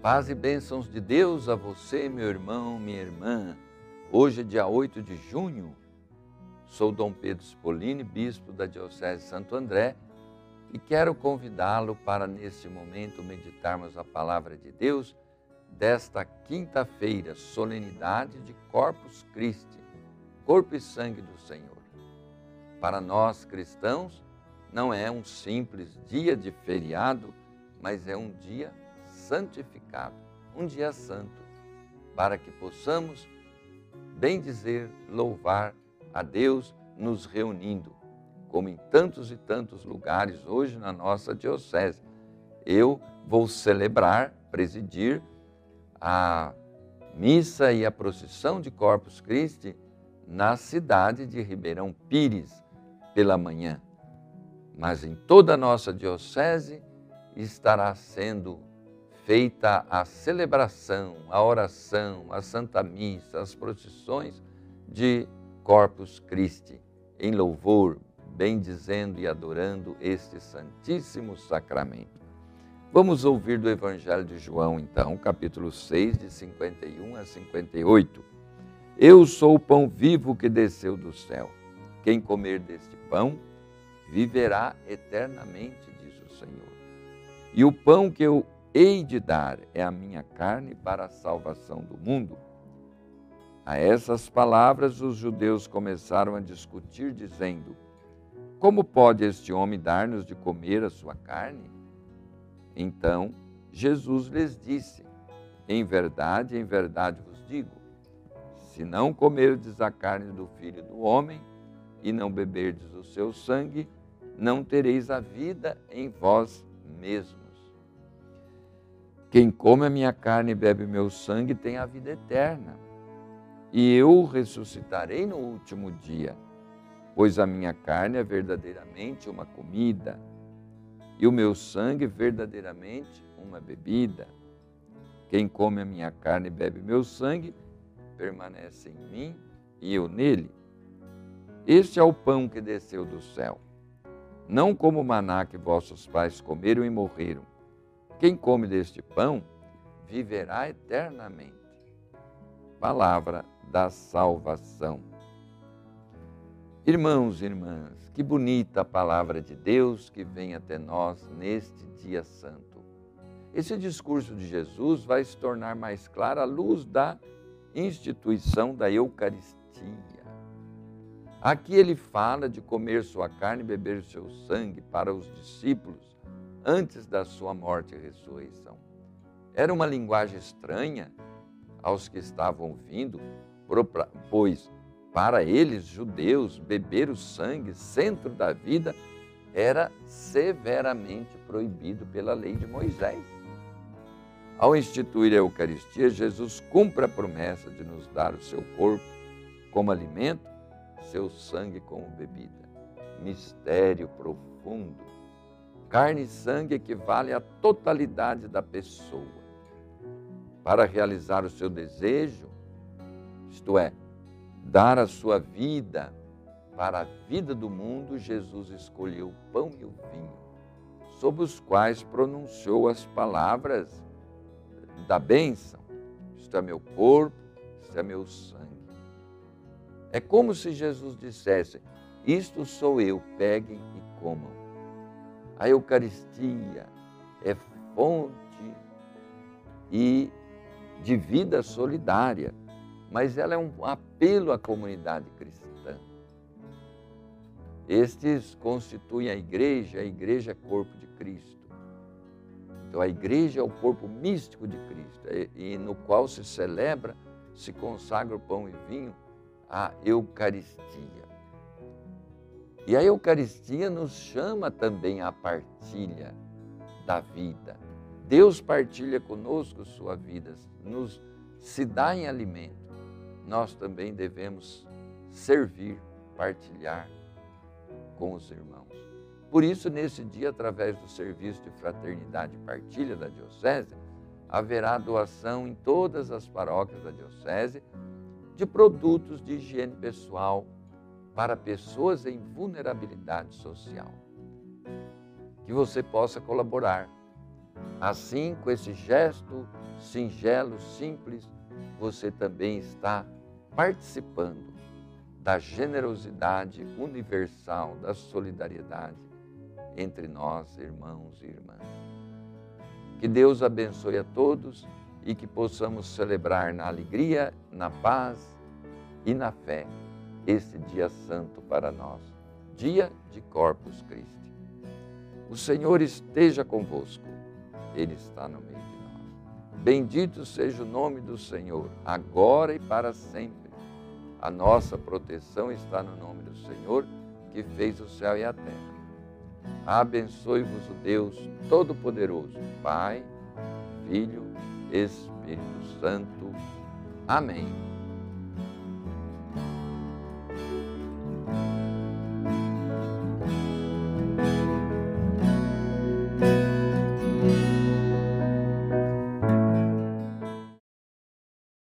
Paz e bênçãos de Deus a você, meu irmão, minha irmã. Hoje é dia 8 de junho. Sou Dom Pedro Spolini, bispo da Diocese Santo André, e quero convidá-lo para, neste momento, meditarmos a palavra de Deus desta quinta-feira, solenidade de Corpus Christi, corpo e sangue do Senhor. Para nós cristãos, não é um simples dia de feriado, mas é um dia santificado, um dia santo, para que possamos bem dizer, louvar a Deus nos reunindo, como em tantos e tantos lugares hoje na nossa diocese. Eu vou celebrar, presidir a missa e a procissão de Corpus Christi na cidade de Ribeirão Pires pela manhã. Mas em toda a nossa diocese estará sendo feita a celebração, a oração, a Santa Missa, as procissões de Corpus Christi, em louvor, bendizendo e adorando este Santíssimo Sacramento. Vamos ouvir do Evangelho de João, então, capítulo 6, de 51 a 58. Eu sou o pão vivo que desceu do céu. Quem comer deste pão viverá eternamente, diz o Senhor. E o pão que eu hei de dar é a minha carne para a salvação do mundo. A essas palavras, os judeus começaram a discutir, dizendo: Como pode este homem dar-nos de comer a sua carne? Então Jesus lhes disse: Em verdade, em verdade vos digo: se não comerdes a carne do filho do homem e não beberdes o seu sangue, não tereis a vida em vós mesmos. Quem come a minha carne e bebe meu sangue tem a vida eterna, e eu ressuscitarei no último dia, pois a minha carne é verdadeiramente uma comida e o meu sangue verdadeiramente uma bebida. Quem come a minha carne e bebe meu sangue, permanece em mim e eu nele. Este é o pão que desceu do céu. Não como o maná que vossos pais comeram e morreram. Quem come deste pão viverá eternamente. Palavra da salvação. Irmãos e irmãs, que bonita a palavra de Deus que vem até nós neste dia santo. Esse discurso de Jesus vai se tornar mais claro à luz da instituição da Eucaristia. Aqui ele fala de comer sua carne e beber seu sangue para os discípulos antes da sua morte e ressurreição. Era uma linguagem estranha aos que estavam ouvindo, pois para eles, judeus, beber o sangue, centro da vida, era severamente proibido pela lei de Moisés. Ao instituir a Eucaristia, Jesus cumpre a promessa de nos dar o seu corpo como alimento, seu sangue como bebida. Mistério profundo. Carne e sangue equivale à totalidade da pessoa. Para realizar o seu desejo, isto é, dar a sua vida para a vida do mundo, Jesus escolheu o pão e o vinho, sob os quais pronunciou as palavras da bênção: Isto é meu corpo, isto é meu sangue. É como se Jesus dissesse: Isto sou eu, peguem e comam. A Eucaristia é fonte e de vida solidária mas ela é um apelo à comunidade cristã. Estes constituem a igreja, a igreja é corpo de Cristo. Então a igreja é o corpo místico de Cristo, e, e no qual se celebra, se consagra o pão e vinho, a Eucaristia. E a Eucaristia nos chama também à partilha da vida. Deus partilha conosco sua vida, nos se dá em alimento nós também devemos servir, partilhar com os irmãos. Por isso, nesse dia, através do serviço de fraternidade e partilha da Diocese, haverá doação em todas as paróquias da Diocese de produtos de higiene pessoal para pessoas em vulnerabilidade social. Que você possa colaborar Assim, com esse gesto singelo, simples, você também está participando da generosidade universal, da solidariedade entre nós, irmãos e irmãs. Que Deus abençoe a todos e que possamos celebrar na alegria, na paz e na fé este dia santo para nós, dia de Corpus Christi. O Senhor esteja convosco, Ele está no meio de nós. Bendito seja o nome do Senhor, agora e para sempre. A nossa proteção está no nome do Senhor, que fez o céu e a terra. Abençoe-vos o Deus Todo-Poderoso, Pai, Filho, Espírito Santo. Amém.